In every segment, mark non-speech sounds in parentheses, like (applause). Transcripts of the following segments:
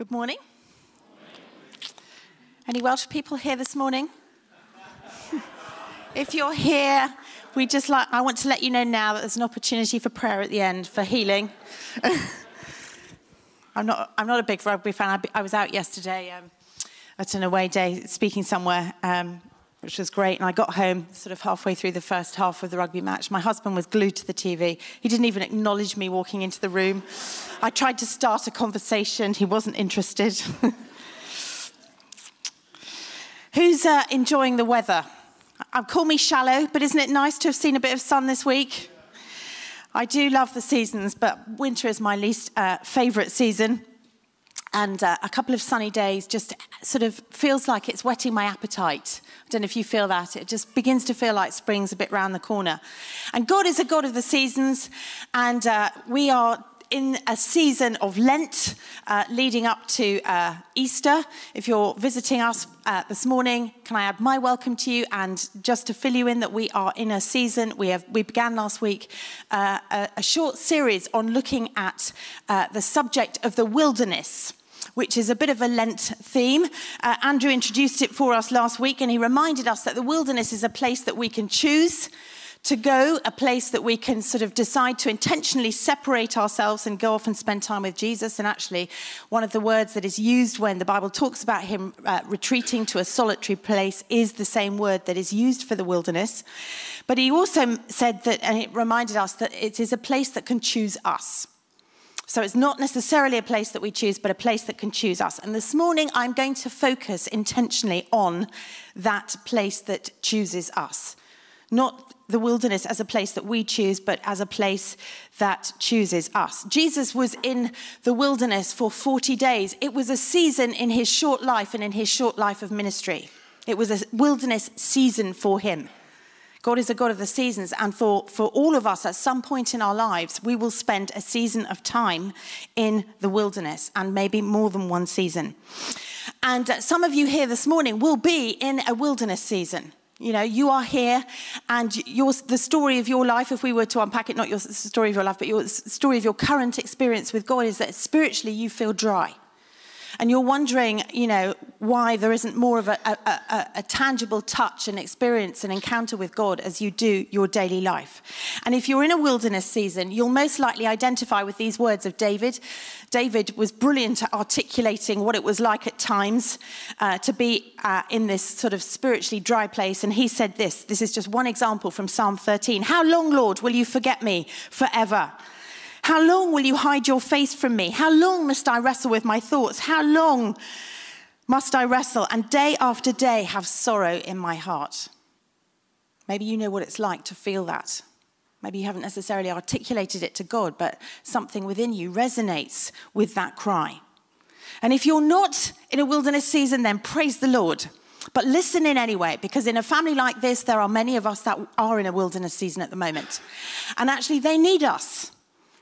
Good morning. Any Welsh people here this morning? (laughs) if you're here, we just like I want to let you know now that there's an opportunity for prayer at the end for healing. (laughs) I'm not I'm not a big rugby fan. I, I was out yesterday um, at an away day speaking somewhere. Um, which was great. And I got home sort of halfway through the first half of the rugby match. My husband was glued to the TV. He didn't even acknowledge me walking into the room. I tried to start a conversation, he wasn't interested. (laughs) Who's uh, enjoying the weather? I call me shallow, but isn't it nice to have seen a bit of sun this week? I do love the seasons, but winter is my least uh, favourite season. And uh, a couple of sunny days just sort of feels like it's whetting my appetite. I don't know if you feel that. It just begins to feel like spring's a bit round the corner. And God is a God of the seasons, and uh, we are in a season of Lent uh, leading up to uh, Easter. If you're visiting us uh, this morning, can I add my welcome to you? And just to fill you in that we are in a season, we, have, we began last week uh, a, a, short series on looking at uh, the subject of the wilderness which is a bit of a Lent theme. Uh, Andrew introduced it for us last week, and he reminded us that the wilderness is a place that we can choose to go, a place that we can sort of decide to intentionally separate ourselves and go off and spend time with Jesus. And actually, one of the words that is used when the Bible talks about him uh, retreating to a solitary place is the same word that is used for the wilderness. But he also said that, and it reminded us that it is a place that can choose us. So it's not necessarily a place that we choose, but a place that can choose us. And this morning, I'm going to focus intentionally on that place that chooses us. Not the wilderness as a place that we choose, but as a place that chooses us. Jesus was in the wilderness for 40 days. It was a season in his short life and in his short life of ministry. It was a wilderness season for him. God is a God of the seasons, and for, for all of us, at some point in our lives, we will spend a season of time in the wilderness, and maybe more than one season. And some of you here this morning will be in a wilderness season. You know, you are here, and your, the story of your life, if we were to unpack it, not your story of your life, but your story of your current experience with God, is that spiritually you feel dry and you're wondering, you know, why there isn't more of a, a, a, a, tangible touch and experience and encounter with God as you do your daily life. And if you're in a wilderness season, you'll most likely identify with these words of David. David was brilliant at articulating what it was like at times uh, to be uh, in this sort of spiritually dry place. And he said this this is just one example from Psalm 13 How long, Lord, will you forget me forever? How long will you hide your face from me? How long must I wrestle with my thoughts? How long must I wrestle and day after day have sorrow in my heart? Maybe you know what it's like to feel that. Maybe you haven't necessarily articulated it to God, but something within you resonates with that cry. And if you're not in a wilderness season, then praise the Lord. But listen in anyway, because in a family like this, there are many of us that are in a wilderness season at the moment. And actually, they need us.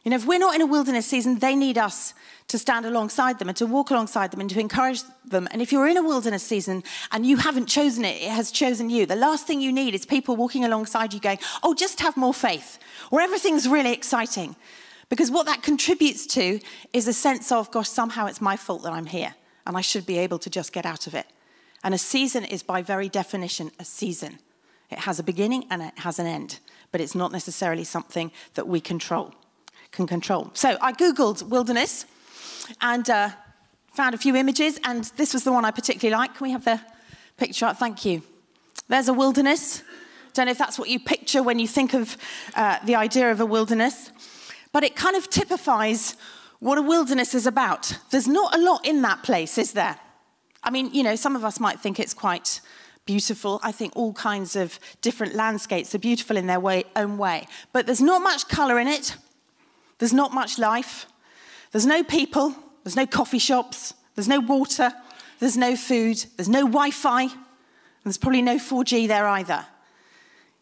You know, if we're not in a wilderness season, they need us to stand alongside them and to walk alongside them and to encourage them. And if you're in a wilderness season and you haven't chosen it, it has chosen you. The last thing you need is people walking alongside you going, oh, just have more faith, or everything's really exciting. Because what that contributes to is a sense of, gosh, somehow it's my fault that I'm here and I should be able to just get out of it. And a season is, by very definition, a season. It has a beginning and it has an end, but it's not necessarily something that we control can control. So I Googled wilderness and uh, found a few images, and this was the one I particularly like. Can we have the picture up? Thank you. There's a wilderness. Don't know if that's what you picture when you think of uh, the idea of a wilderness, but it kind of typifies what a wilderness is about. There's not a lot in that place, is there? I mean, you know, some of us might think it's quite beautiful. I think all kinds of different landscapes are beautiful in their way, own way. But there's not much colour in it. There's not much life. There's no people. There's no coffee shops. There's no water. There's no food. There's no Wi Fi. and There's probably no 4G there either.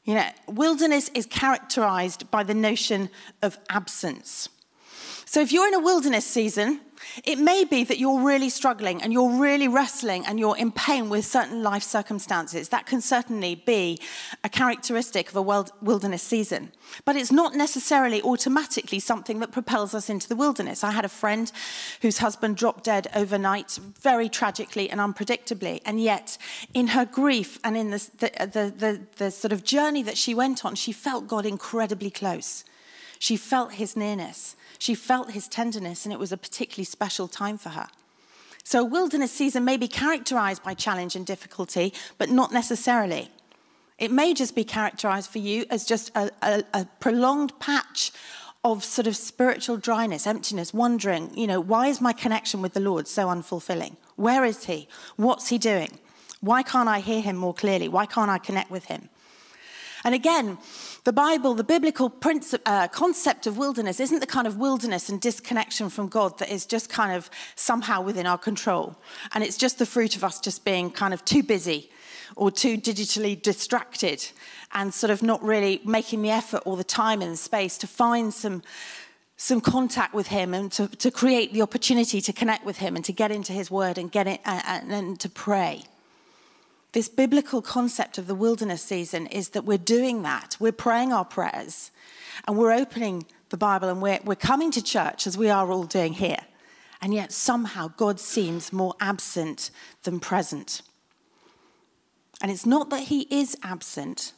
You know, wilderness is characterized by the notion of absence. So if you're in a wilderness season, It may be that you're really struggling and you're really wrestling and you're in pain with certain life circumstances. That can certainly be a characteristic of a wilderness season. But it's not necessarily automatically something that propels us into the wilderness. I had a friend whose husband dropped dead overnight, very tragically and unpredictably. And yet, in her grief and in the, the, the, the, the sort of journey that she went on, she felt God incredibly close. She felt his nearness. She felt his tenderness, and it was a particularly special time for her. So, a wilderness season may be characterized by challenge and difficulty, but not necessarily. It may just be characterized for you as just a, a, a, prolonged patch of sort of spiritual dryness, emptiness, wondering, you know, why is my connection with the Lord so unfulfilling? Where is He? What's He doing? Why can't I hear Him more clearly? Why can't I connect with Him? And again, the Bible, the biblical uh, concept of wilderness isn't the kind of wilderness and disconnection from God that is just kind of somehow within our control. And it's just the fruit of us just being kind of too busy or too digitally distracted and sort of not really making the effort or the time and the space to find some some contact with him and to, to create the opportunity to connect with him and to get into his word and get it and, and, and to pray this biblical concept of the wilderness season is that we're doing that. We're praying our prayers and we're opening the Bible and we're, we're coming to church as we are all doing here. And yet somehow God seems more absent than present. And it's not that he is absent,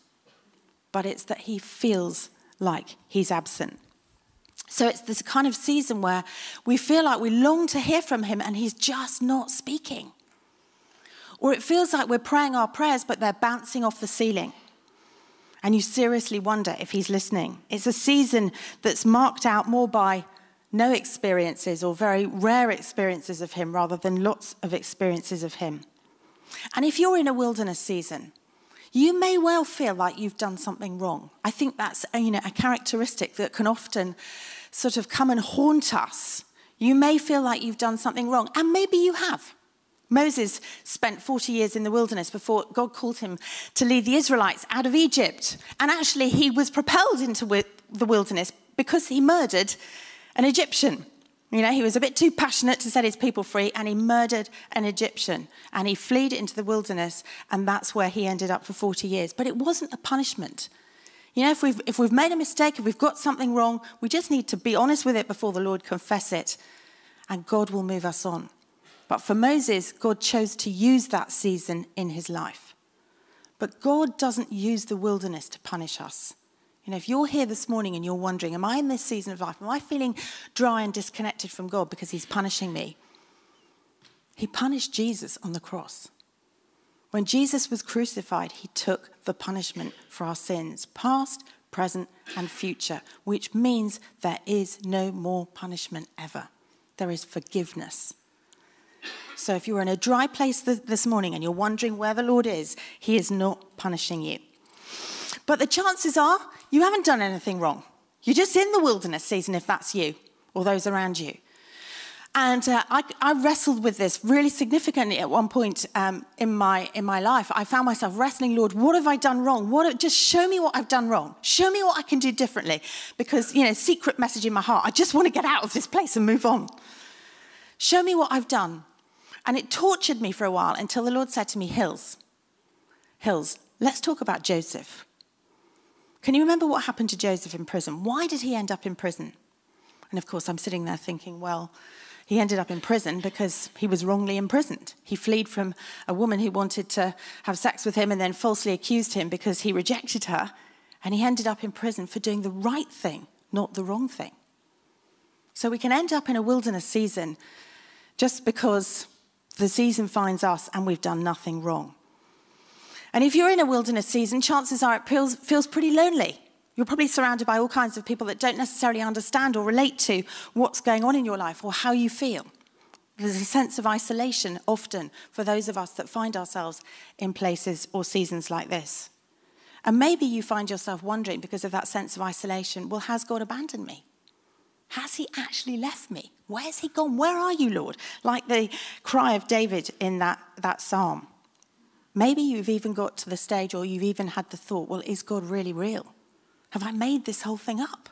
but it's that he feels like he's absent. So it's this kind of season where we feel like we long to hear from him and he's just not speaking. Or it feels like we're praying our prayers, but they're bouncing off the ceiling. And you seriously wonder if he's listening. It's a season that's marked out more by no experiences or very rare experiences of him rather than lots of experiences of him. And if you're in a wilderness season, you may well feel like you've done something wrong. I think that's you know, a characteristic that can often sort of come and haunt us. You may feel like you've done something wrong, and maybe you have. Moses spent 40 years in the wilderness before God called him to lead the Israelites out of Egypt. And actually, he was propelled into the wilderness because he murdered an Egyptian. You know, he was a bit too passionate to set his people free, and he murdered an Egyptian. And he fled into the wilderness, and that's where he ended up for 40 years. But it wasn't a punishment. You know, if we've, if we've made a mistake, if we've got something wrong, we just need to be honest with it before the Lord, confess it, and God will move us on. But for Moses, God chose to use that season in his life. But God doesn't use the wilderness to punish us. You know, if you're here this morning and you're wondering, am I in this season of life? Am I feeling dry and disconnected from God because he's punishing me? He punished Jesus on the cross. When Jesus was crucified, he took the punishment for our sins, past, present, and future, which means there is no more punishment ever. There is forgiveness. So if you're in a dry place th- this morning and you're wondering where the Lord is, He is not punishing you. But the chances are you haven't done anything wrong. You're just in the wilderness season if that's you or those around you. And uh, I, I, wrestled with this really significantly at one point um, in, my, in my life. I found myself wrestling, Lord, what have I done wrong? What, just show me what I've done wrong. Show me what I can do differently. Because, you know, secret message in my heart, I just want to get out of this place and move on. Show me what I've done. And it tortured me for a while until the Lord said to me, Hils, Hils, let's talk about Joseph. Can you remember what happened to Joseph in prison? Why did he end up in prison? And of course, I'm sitting there thinking, well, he ended up in prison because he was wrongly imprisoned. He fled from a woman who wanted to have sex with him and then falsely accused him because he rejected her. And he ended up in prison for doing the right thing, not the wrong thing. So we can end up in a wilderness season just because the season finds us and we've done nothing wrong. And if you're in a wilderness season, chances are it feels, feels pretty lonely. You're probably surrounded by all kinds of people that don't necessarily understand or relate to what's going on in your life or how you feel. There's a sense of isolation often for those of us that find ourselves in places or seasons like this. And maybe you find yourself wondering because of that sense of isolation well, has God abandoned me? Has he actually left me? Where's he gone? Where are you, Lord? Like the cry of David in that, that psalm. Maybe you've even got to the stage or you've even had the thought, well, is God really real? Have I made this whole thing up?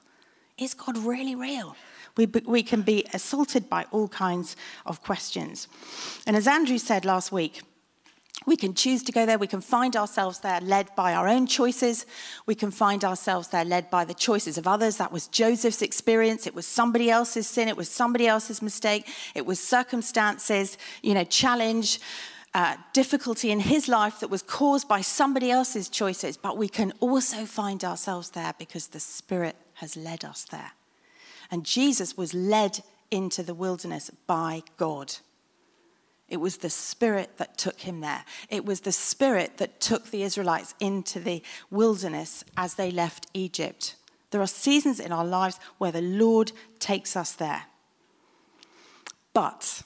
Is God really real? We, we can be assaulted by all kinds of questions. And as Andrew said last week, we can choose to go there. We can find ourselves there led by our own choices. We can find ourselves there led by the choices of others. That was Joseph's experience. It was somebody else's sin. It was somebody else's mistake. It was circumstances, you know, challenge, uh, difficulty in his life that was caused by somebody else's choices. But we can also find ourselves there because the Spirit has led us there. And Jesus was led into the wilderness by God. It was the Spirit that took him there. It was the Spirit that took the Israelites into the wilderness as they left Egypt. There are seasons in our lives where the Lord takes us there. But,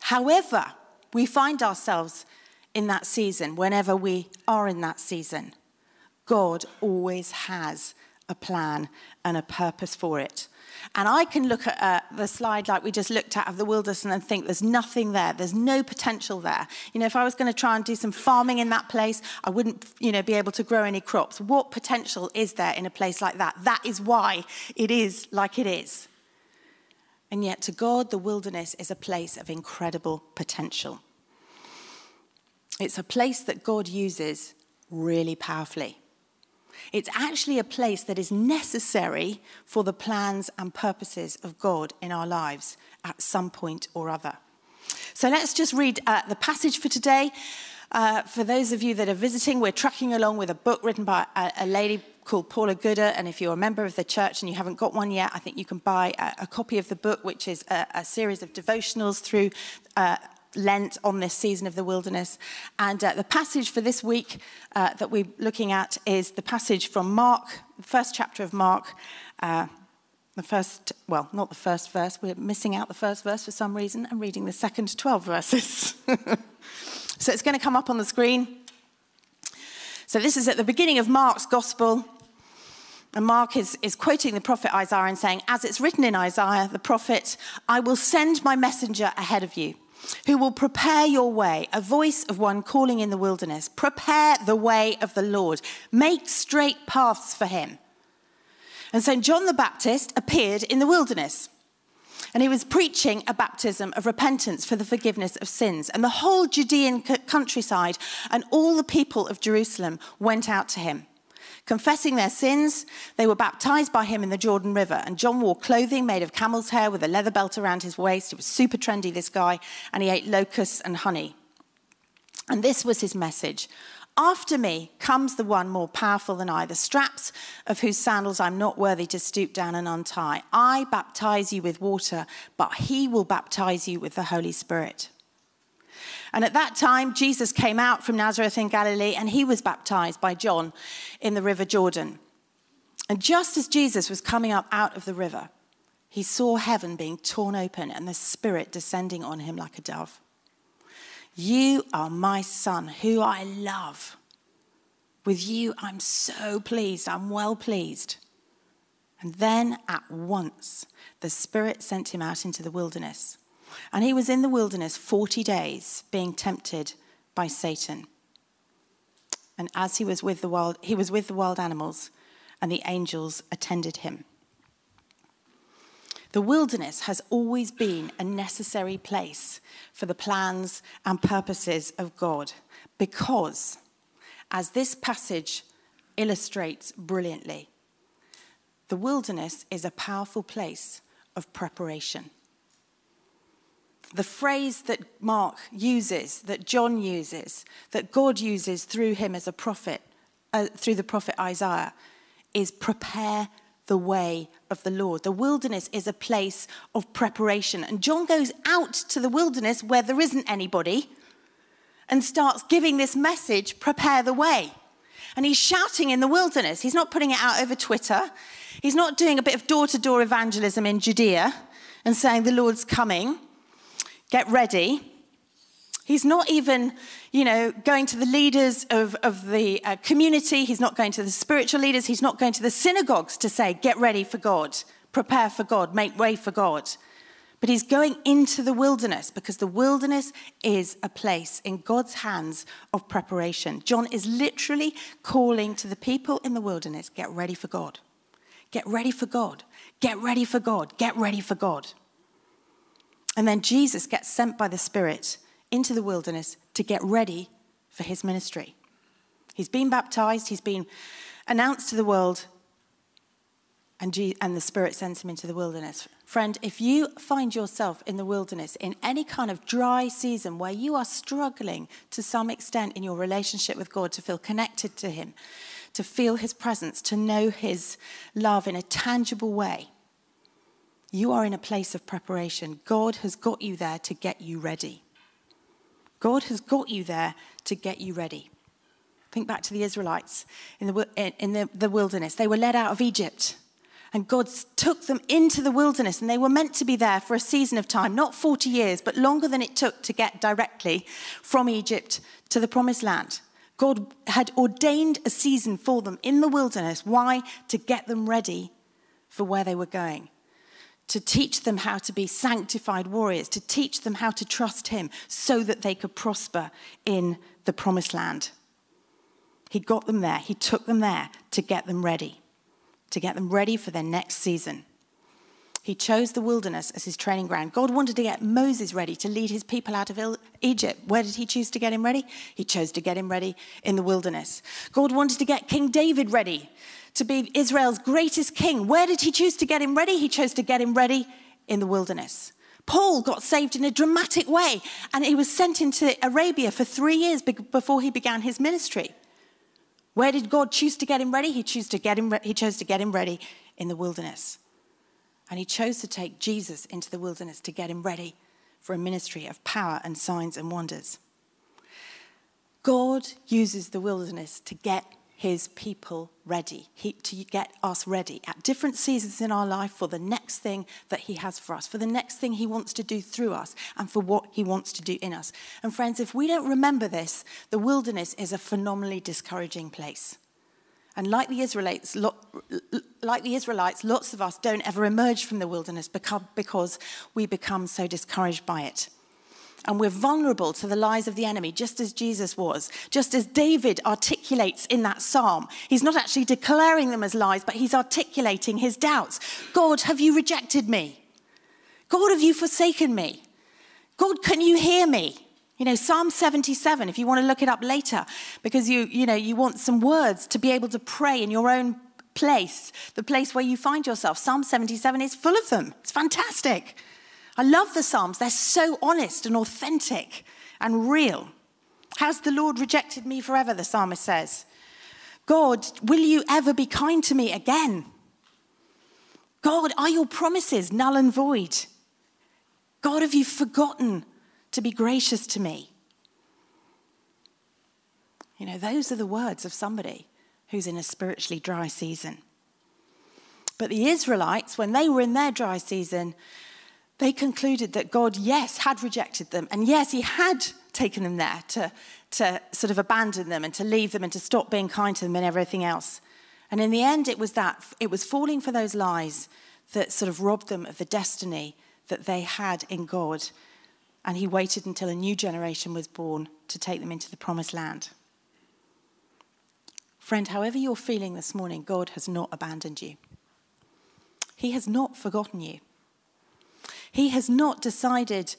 however, we find ourselves in that season, whenever we are in that season, God always has a plan and a purpose for it. And I can look at uh, the slide like we just looked at of the wilderness and think there's nothing there. There's no potential there. You know, if I was going to try and do some farming in that place, I wouldn't, you know, be able to grow any crops. What potential is there in a place like that? That is why it is like it is. And yet, to God, the wilderness is a place of incredible potential. It's a place that God uses really powerfully. It's actually a place that is necessary for the plans and purposes of God in our lives at some point or other. So let's just read uh, the passage for today. Uh, for those of you that are visiting, we're tracking along with a book written by a, a lady called Paula Gooder. And if you're a member of the church and you haven't got one yet, I think you can buy a, a copy of the book, which is a, a series of devotionals through uh, Lent on this season of the wilderness. And uh, the passage for this week uh, that we're looking at is the passage from Mark, the first chapter of Mark. Uh, the first, well, not the first verse, we're missing out the first verse for some reason and reading the second 12 verses. (laughs) so it's going to come up on the screen. So this is at the beginning of Mark's gospel. And Mark is, is quoting the prophet Isaiah and saying, As it's written in Isaiah, the prophet, I will send my messenger ahead of you who will prepare your way, a voice of one calling in the wilderness. Prepare the way of the Lord, make straight paths for him. And St. John the Baptist appeared in the wilderness. And he was preaching a baptism of repentance for the forgiveness of sins. And the whole Judean countryside and all the people of Jerusalem went out to him. Confessing their sins, they were baptized by him in the Jordan River. And John wore clothing made of camel's hair with a leather belt around his waist. He was super trendy, this guy, and he ate locusts and honey. And this was his message. After me comes the one more powerful than I, the straps of whose sandals I'm not worthy to stoop down and untie. I baptize you with water, but he will baptize you with the Holy Spirit. And at that time, Jesus came out from Nazareth in Galilee and he was baptized by John in the river Jordan. And just as Jesus was coming up out of the river, he saw heaven being torn open and the Spirit descending on him like a dove. You are my son, who I love. With you, I'm so pleased, I'm well pleased. And then at once, the Spirit sent him out into the wilderness and he was in the wilderness 40 days being tempted by Satan. And as he was with the wild, he was with the wild animals, and the angels attended him. The wilderness has always been a necessary place for the plans and purposes of God because, as this passage illustrates brilliantly, the wilderness is a powerful place of preparation the phrase that Mark uses, that John uses, that God uses through him as a prophet, uh, through the prophet Isaiah, is prepare the way of the Lord. The wilderness is a place of preparation. And John goes out to the wilderness where there isn't anybody and starts giving this message prepare the way. And he's shouting in the wilderness. He's not putting it out over Twitter. He's not doing a bit of door to door evangelism in Judea and saying the Lord's coming get ready. He's not even, you know, going to the leaders of, of the uh, community. He's not going to the spiritual leaders. He's not going to the synagogues to say, get ready for God, prepare for God, make way for God. But he's going into the wilderness because the wilderness is a place in God's hands of preparation. John is literally calling to the people in the wilderness, get ready for God. Get ready for God. Get ready for God. Get ready for God. And then Jesus gets sent by the Spirit into the wilderness to get ready for his ministry. He's been baptized, he's been announced to the world, and, and the Spirit sends him into the wilderness. Friend, if you find yourself in the wilderness in any kind of dry season where you are struggling to some extent in your relationship with God to feel connected to Him, to feel His presence, to know His love in a tangible way, you are in a place of preparation. God has got you there to get you ready. God has got you there to get you ready. Think back to the Israelites in the, in the, the wilderness. They were led out of Egypt. And God took them into the wilderness, and they were meant to be there for a season of time, not 40 years, but longer than it took to get directly from Egypt to the promised land. God had ordained a season for them in the wilderness. Why? To get them ready for where they were going. To teach them how to be sanctified warriors, to teach them how to trust Him so that they could prosper in the promised land. He got them there, He took them there to get them ready to get them ready for their next season. He chose the wilderness as his training ground. God wanted to get Moses ready to lead his people out of Egypt. Where did he choose to get him ready? He chose to get him ready in the wilderness. God wanted to get King David ready to be Israel's greatest king. Where did he choose to get him ready? He chose to get him ready in the wilderness. Paul got saved in a dramatic way, and he was sent into Arabia for three years before he began his ministry. Where did God choose to get him ready? He, chose to get him re- he chose to get him ready in the wilderness. And he chose to take Jesus into the wilderness to get him ready for a ministry of power and signs and wonders. God uses the wilderness to get his people ready, he, to get us ready at different seasons in our life for the next thing that he has for us, for the next thing he wants to do through us, and for what he wants to do in us. And friends, if we don't remember this, the wilderness is a phenomenally discouraging place. And like the Israelites, like the Israelites, lots of us don't ever emerge from the wilderness because we become so discouraged by it and we're vulnerable to the lies of the enemy, just as Jesus was, just as David articulates in that psalm. He's not actually declaring them as lies, but he's articulating his doubts. God, have you rejected me? God, have you forsaken me? God, can you hear me? You know, Psalm 77, if you want to look it up later, because you, you know, you want some words to be able to pray in your own place, the place where you find yourself. Psalm 77 is full of them. It's fantastic. I love the Psalms. They're so honest and authentic and real. Has the Lord rejected me forever? The psalmist says. God, will you ever be kind to me again? God, are your promises null and void? God, have you forgotten to be gracious to me? You know, those are the words of somebody who's in a spiritually dry season. But the Israelites, when they were in their dry season, they concluded that God, yes, had rejected them, and yes, He had taken them there to, to sort of abandon them and to leave them and to stop being kind to them and everything else. And in the end, it was that, it was falling for those lies that sort of robbed them of the destiny that they had in God. And He waited until a new generation was born to take them into the promised land. Friend, however you're feeling this morning, God has not abandoned you. He has not forgotten you. He has not decided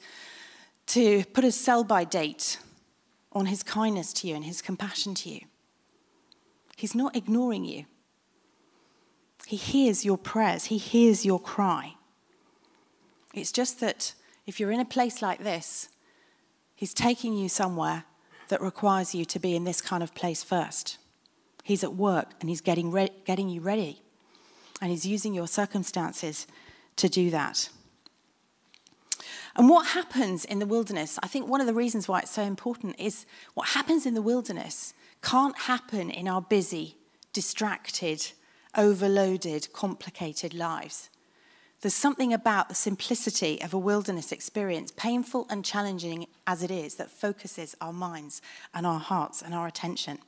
to put a sell by date on his kindness to you and his compassion to you. He's not ignoring you. He hears your prayers, he hears your cry. It's just that if you're in a place like this, he's taking you somewhere that requires you to be in this kind of place first. He's at work and he's getting, re- getting you ready. And he's using your circumstances to do that. And what happens in the wilderness, I think one of the reasons why it's so important is what happens in the wilderness can't happen in our busy, distracted, overloaded, complicated lives. There's something about the simplicity of a wilderness experience, painful and challenging as it is, that focuses our minds and our hearts and our attention.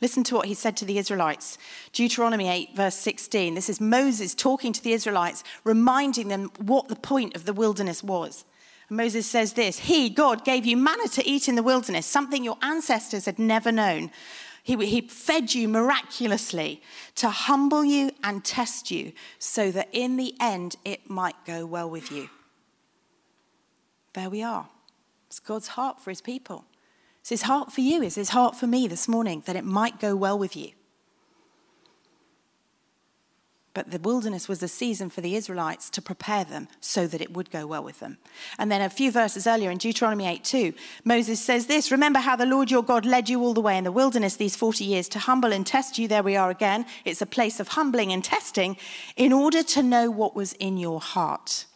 Listen to what he said to the Israelites. Deuteronomy 8, verse 16. This is Moses talking to the Israelites, reminding them what the point of the wilderness was. Moses says this He, God, gave you manna to eat in the wilderness, something your ancestors had never known. He, he fed you miraculously to humble you and test you so that in the end it might go well with you. There we are. It's God's heart for his people. It's his heart for you, it's his heart for me this morning that it might go well with you. But the wilderness was a season for the Israelites to prepare them so that it would go well with them. And then a few verses earlier in Deuteronomy 8 2, Moses says this Remember how the Lord your God led you all the way in the wilderness these 40 years to humble and test you. There we are again. It's a place of humbling and testing in order to know what was in your heart.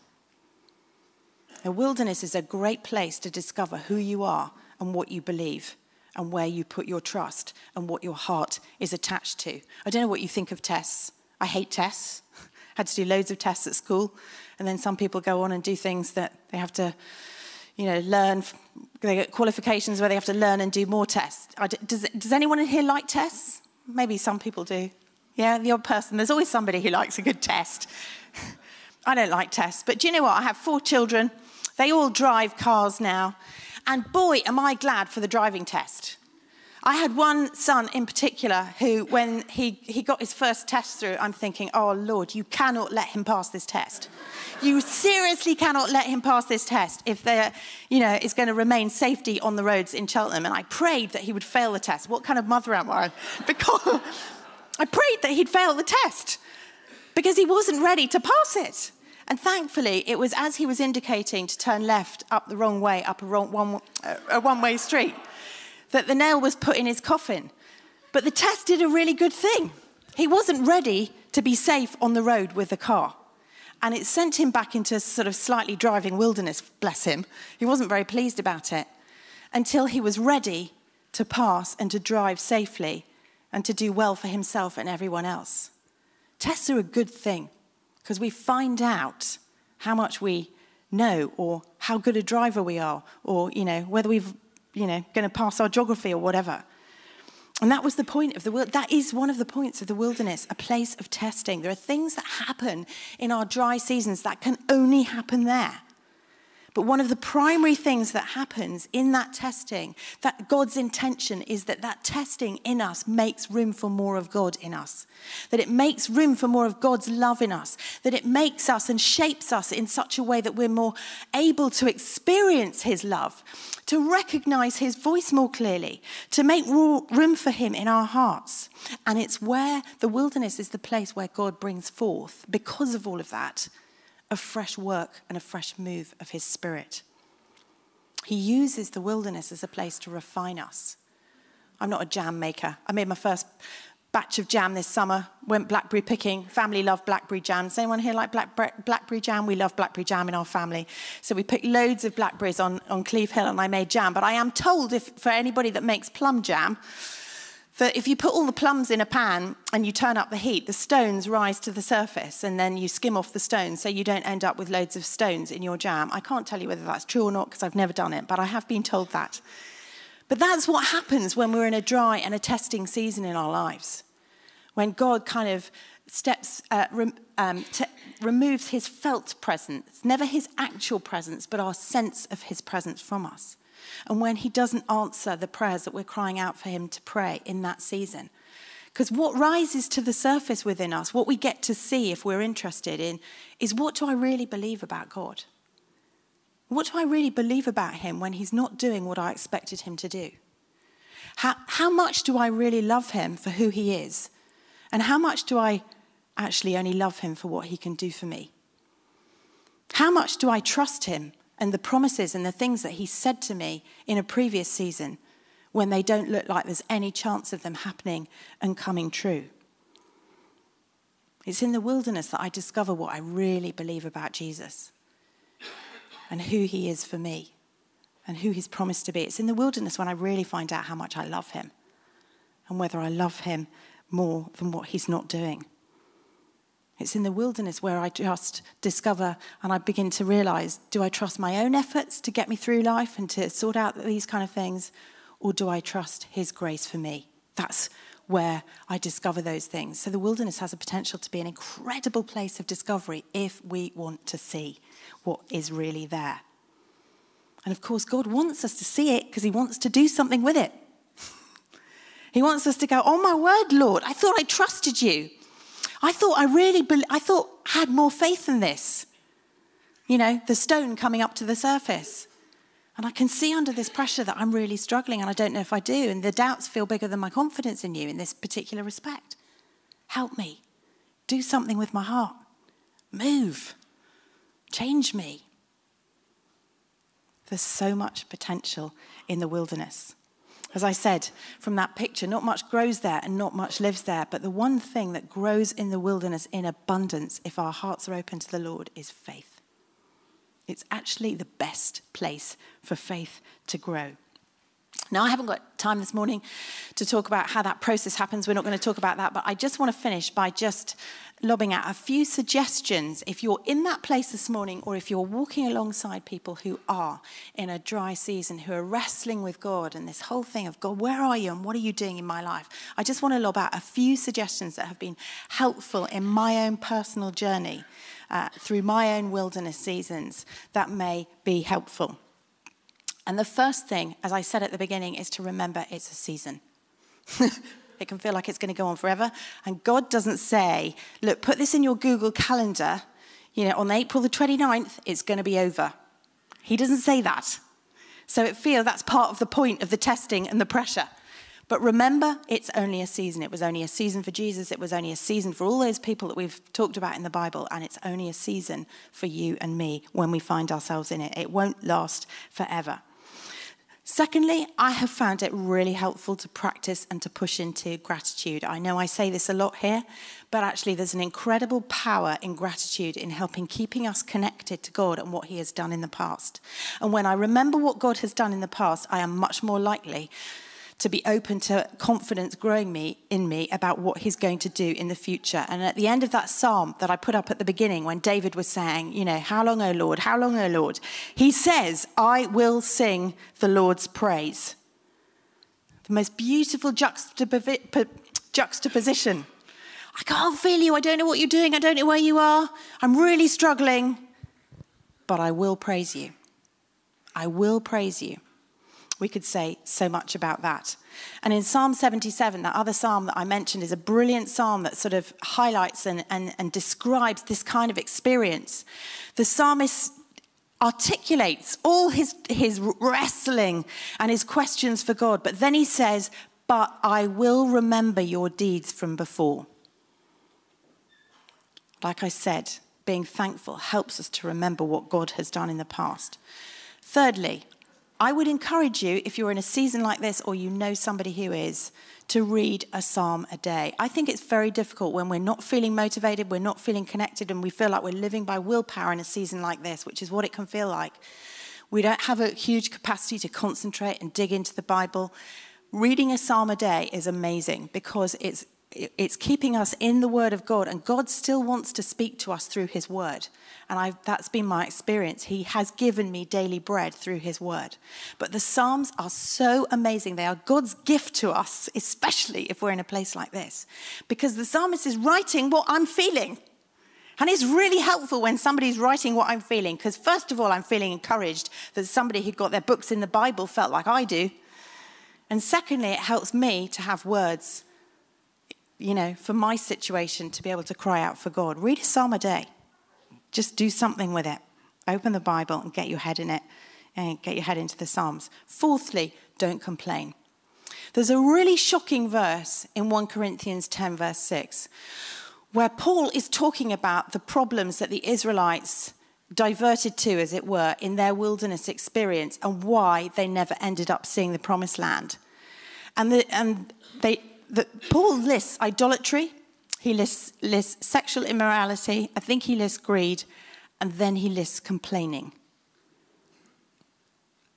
The wilderness is a great place to discover who you are and what you believe and where you put your trust and what your heart is attached to. I don't know what you think of tests. I hate tests. (laughs) Had to do loads of tests at school. And then some people go on and do things that they have to, you know, learn. They get qualifications where they have to learn and do more tests. Does, does anyone in here like tests? Maybe some people do. Yeah, the odd person. There's always somebody who likes a good test. (laughs) I don't like tests. But do you know what? I have four children. They all drive cars now. And boy, am I glad for the driving test. I had one son in particular who, when he, he got his first test through, I'm thinking, oh Lord, you cannot let him pass this test. You seriously cannot let him pass this test if there, you know, is going to remain safety on the roads in Cheltenham. And I prayed that he would fail the test. What kind of mother am I? (laughs) Because I prayed that he'd fail the test because he wasn't ready to pass it. And thankfully, it was as he was indicating to turn left up the wrong way, up a, wrong, one, uh, a one-way street that the nail was put in his coffin. But the test did a really good thing. He wasn't ready to be safe on the road with the car. And it sent him back into sort of slightly driving wilderness, bless him. He wasn't very pleased about it until he was ready to pass and to drive safely and to do well for himself and everyone else. Tests are a good thing because we find out how much we know or how good a driver we are or you know whether we've you know, going to pass our geography or whatever. And that was the point of the world. That is one of the points of the wilderness, a place of testing. There are things that happen in our dry seasons that can only happen there. But one of the primary things that happens in that testing, that God's intention is that that testing in us makes room for more of God in us. That it makes room for more of God's love in us. That it makes us and shapes us in such a way that we're more able to experience His love, to recognize His voice more clearly, to make room for Him in our hearts. And it's where the wilderness is the place where God brings forth, because of all of that, a fresh work and a fresh move of his spirit. He uses the wilderness as a place to refine us. I'm not a jam maker. I made my first batch of jam this summer, went blackberry picking. Family love blackberry jam. Does anyone here like black, blackberry jam? We love blackberry jam in our family. So we picked loads of blackberries on, on Cleeve Hill and I made jam. But I am told if for anybody that makes plum jam, that if you put all the plums in a pan and you turn up the heat, the stones rise to the surface and then you skim off the stones so you don't end up with loads of stones in your jam. I can't tell you whether that's true or not because I've never done it, but I have been told that. But that's what happens when we're in a dry and a testing season in our lives. When God kind of steps, uh, um, removes his felt presence, never his actual presence, but our sense of his presence from us and when He doesn't answer the prayers that we're crying out for Him to pray in that season. Because what rises to the surface within us, what we get to see if we're interested in, is what do I really believe about God? What do I really believe about Him when He's not doing what I expected Him to do? How, how much do I really love Him for who He is? And how much do I actually only love Him for what He can do for me? How much do I trust Him and the promises and the things that he said to me in a previous season when they don't look like there's any chance of them happening and coming true. It's in the wilderness that I discover what I really believe about Jesus and who he is for me and who he's promised to be. It's in the wilderness when I really find out how much I love him and whether I love him more than what he's not doing. It's in the wilderness where I just discover and I begin to realize do I trust my own efforts to get me through life and to sort out these kind of things, or do I trust His grace for me? That's where I discover those things. So the wilderness has a potential to be an incredible place of discovery if we want to see what is really there. And of course, God wants us to see it because He wants to do something with it. (laughs) He wants us to go, Oh my word, Lord, I thought I trusted you. I thought I really, be- I thought I had more faith in this. You know, the stone coming up to the surface. And I can see under this pressure that I'm really struggling and I don't know if I do. And the doubts feel bigger than my confidence in you in this particular respect. Help me. Do something with my heart. Move. Change me. There's so much potential in the wilderness. As I said, from that picture, not much grows there and not much lives there. But the one thing that grows in the wilderness in abundance, if our hearts are open to the Lord, is faith. It's actually the best place for faith to grow. Now, I haven't got time this morning to talk about how that process happens. We're not going to talk about that, but I just want to finish by just lobbing out a few suggestions if you're in that place this morning or if you're walking alongside people who are in a dry season, who are wrestling with God and this whole thing of God, where are you and what are you doing in my life? I just want to lob out a few suggestions that have been helpful in my own personal journey uh, through my own wilderness seasons that may be helpful. And the first thing, as I said at the beginning, is to remember it's a season. (laughs) it can feel like it's going to go on forever. And God doesn't say, look, put this in your Google Calendar, you know, on April the 29th, it's going to be over. He doesn't say that. So it feels that's part of the point of the testing and the pressure. But remember, it's only a season. It was only a season for Jesus. It was only a season for all those people that we've talked about in the Bible. And it's only a season for you and me when we find ourselves in it. It won't last forever. Secondly, I have found it really helpful to practice and to push into gratitude. I know I say this a lot here, but actually, there's an incredible power in gratitude in helping keeping us connected to God and what He has done in the past. And when I remember what God has done in the past, I am much more likely to be open to confidence growing me in me about what he's going to do in the future. And at the end of that psalm that I put up at the beginning when David was saying, you know, how long, O Lord, how long, O Lord, he says, I will sing the Lord's praise. The most beautiful juxtaposition. I can't feel you. I don't know what you're doing. I don't know where you are. I'm really struggling. But I will praise you. I will praise you. We could say so much about that. And in Psalm 77, that other psalm that I mentioned is a brilliant psalm that sort of highlights and, and, and describes this kind of experience. The psalmist articulates all his, his wrestling and his questions for God, but then he says, But I will remember your deeds from before. Like I said, being thankful helps us to remember what God has done in the past. Thirdly, I would encourage you, if you're in a season like this or you know somebody who is, to read a psalm a day. I think it's very difficult when we're not feeling motivated, we're not feeling connected, and we feel like we're living by willpower in a season like this, which is what it can feel like. We don't have a huge capacity to concentrate and dig into the Bible. Reading a psalm a day is amazing because it's it's keeping us in the Word of God, and God still wants to speak to us through His Word. And I've, that's been my experience. He has given me daily bread through His Word. But the Psalms are so amazing. They are God's gift to us, especially if we're in a place like this, because the psalmist is writing what I'm feeling. And it's really helpful when somebody's writing what I'm feeling, because first of all, I'm feeling encouraged that somebody who got their books in the Bible felt like I do. And secondly, it helps me to have words you know, for my situation to be able to cry out for God. Read a psalm a day. Just do something with it. Open the Bible and get your head in it and get your head into the Psalms. Fourthly, don't complain. There's a really shocking verse in 1 Corinthians 10, verse 6, where Paul is talking about the problems that the Israelites diverted to, as it were, in their wilderness experience and why they never ended up seeing the promised land. And, the, and they, that Paul lists idolatry, he lists, lists sexual immorality, I think he lists greed, and then he lists complaining.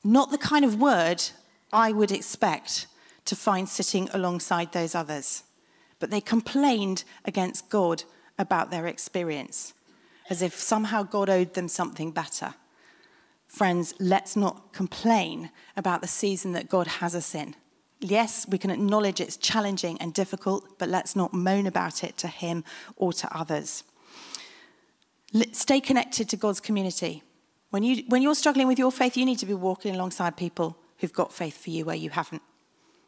Not the kind of word I would expect to find sitting alongside those others. But they complained against God about their experience, as if somehow God owed them something better. Friends, let's not complain about the season that God has us in. Yes, we can acknowledge it's challenging and difficult, but let's not moan about it to Him or to others. Stay connected to God's community. When, you, when you're struggling with your faith, you need to be walking alongside people who've got faith for you where you haven't.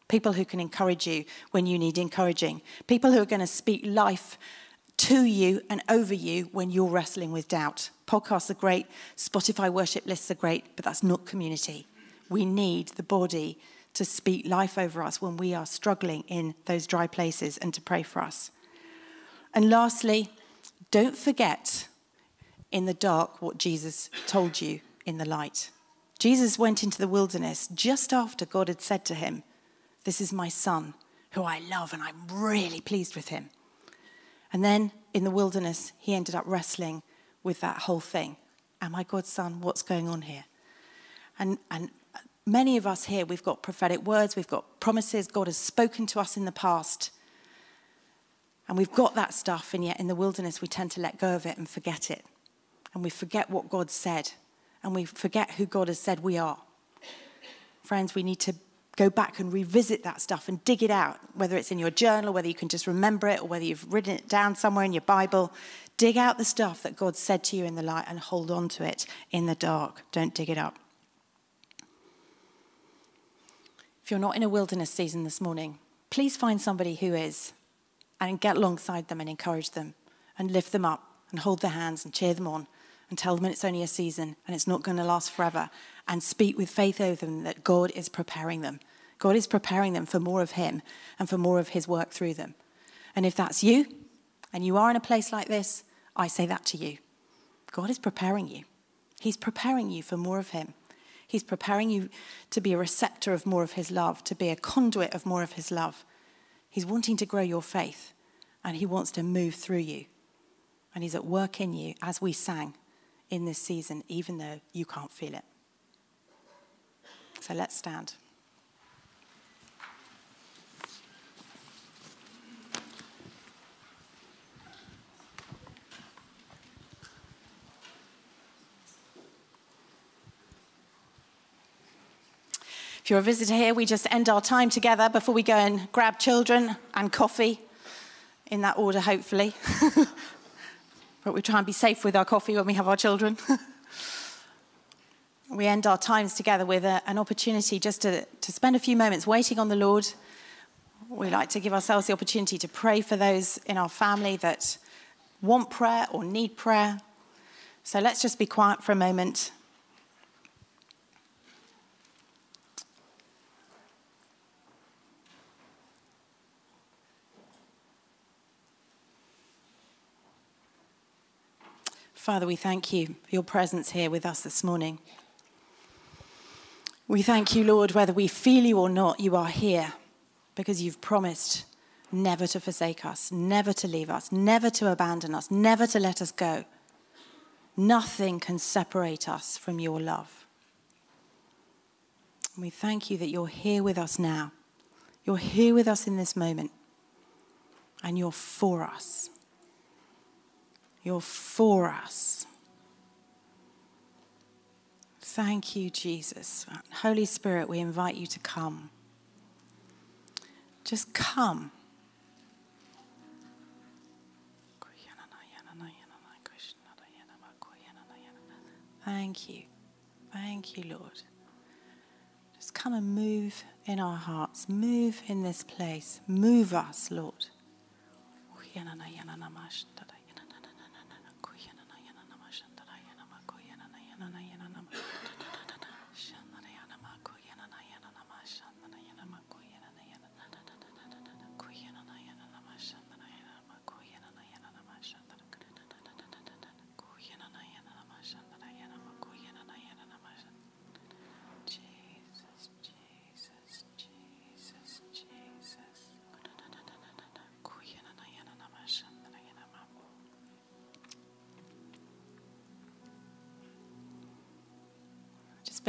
people who can encourage you when you need encouraging, people who are going to speak life to you and over you when you're wrestling with doubt. Podcasts are great, Spotify worship lists are great, but that's not community. We need the body to speak life over us when we are struggling in those dry places and to pray for us. And lastly, don't forget in the dark what Jesus told you in the light. Jesus went into the wilderness just after God had said to him, This is my son, who I love, and I'm really pleased with him. And then in the wilderness, he ended up wrestling with that whole thing. Am I God's son? What's going on here? And, and many of us here, we've got prophetic words, we've got promises, God has spoken to us in the past. And we've got that stuff, and yet in the wilderness, we tend to let go of it and forget it. And we forget what God said, and we forget who God has said we are. Friends, we need to go back and revisit that stuff and dig it out, whether it's in your journal, whether you can just remember it, or whether you've written it down somewhere in your Bible. Dig out the stuff that God said to you in the light and hold on to it in the dark. Don't dig it up. If you're not in a wilderness season this morning, please find somebody who is and get alongside them and encourage them and lift them up and hold their hands and cheer them on and tell them it's only a season and it's not going to last forever and speak with faith over them that God is preparing them. God is preparing them for more of Him and for more of His work through them. And if that's you and you are in a place like this, I say that to you. God is preparing you. He's preparing you for more of Him. He's preparing you to be a receptor of more of His love, to be a conduit of more of His love. He's wanting to grow your faith and He wants to move through you. And He's at work in you as we sang in this season, even though you can't feel it. So let's stand. If you're a visitor here, we just end our time together before we go and grab children and coffee, in that order, hopefully. (laughs) but we try and be safe with our coffee when we have our children. (laughs) we end our times together with a, an opportunity just to, to spend a few moments waiting on the Lord. We like to give ourselves the opportunity to pray for those in our family that want prayer or need prayer. So let's just be quiet for a moment. Father, we thank you for your presence here with us this morning. We thank you, Lord, whether we feel you or not, you are here because you've promised never to forsake us, never to leave us, never to abandon us, never to let us go. Nothing can separate us from your love. We thank you that you're here with us now. You're here with us in this moment, and you're for us. You're for us. Thank you, Jesus. Holy Spirit, we invite you to come. Just come. Thank you. Thank you, Lord. Just come and move in our hearts. Move in this place. Move us, Lord.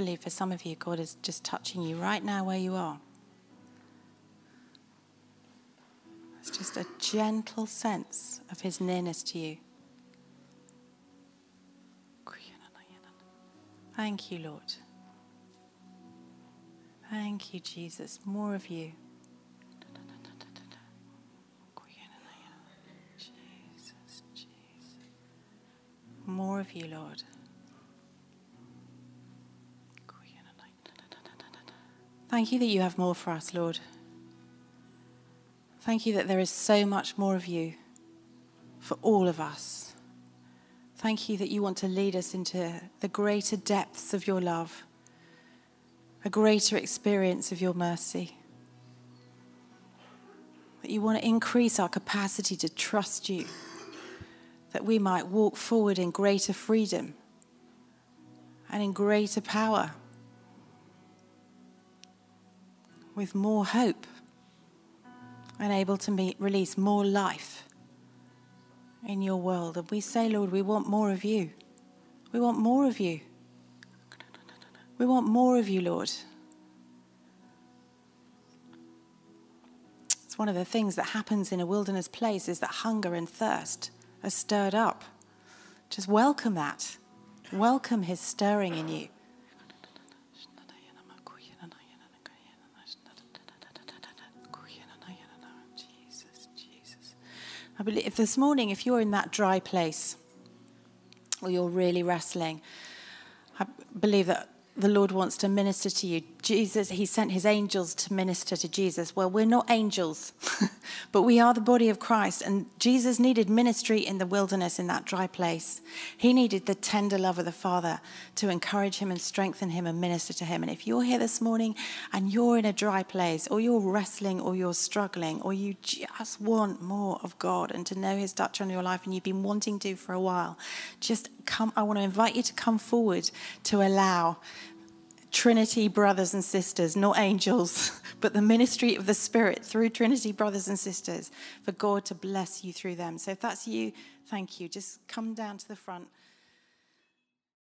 Believe for some of you, God is just touching you right now where you are. It's just a gentle sense of His nearness to you. Thank you, Lord. Thank you, Jesus. More of you. Jesus, Jesus. More of you, Lord. Thank you that you have more for us, Lord. Thank you that there is so much more of you for all of us. Thank you that you want to lead us into the greater depths of your love, a greater experience of your mercy. That you want to increase our capacity to trust you, that we might walk forward in greater freedom and in greater power, with more hope and able to meet, release more life in your world. And we say, Lord, we want more of you. We want more of you. We want more of you, Lord. It's one of the things that happens in a wilderness place is that hunger and thirst are stirred up. Just welcome that. Welcome his stirring in you. I believe this morning, if you're in that dry place or you're really wrestling, I believe that the Lord wants to minister to you. Jesus, He sent His angels to minister to Jesus. Well, we're not angels, (laughs) but we are the body of Christ. And Jesus needed ministry in the wilderness, in that dry place. He needed the tender love of the Father to encourage him and strengthen him and minister to him. And if you're here this morning and you're in a dry place, or you're wrestling, or you're struggling, or you just want more of God and to know His touch on your life, and you've been wanting to for a while, just come. I want to invite you to come forward to allow Trinity brothers and sisters, not angels, (laughs) but the ministry of the Spirit through Trinity brothers and sisters, for God to bless you through them. So if that's you, thank you. Just come down to the front.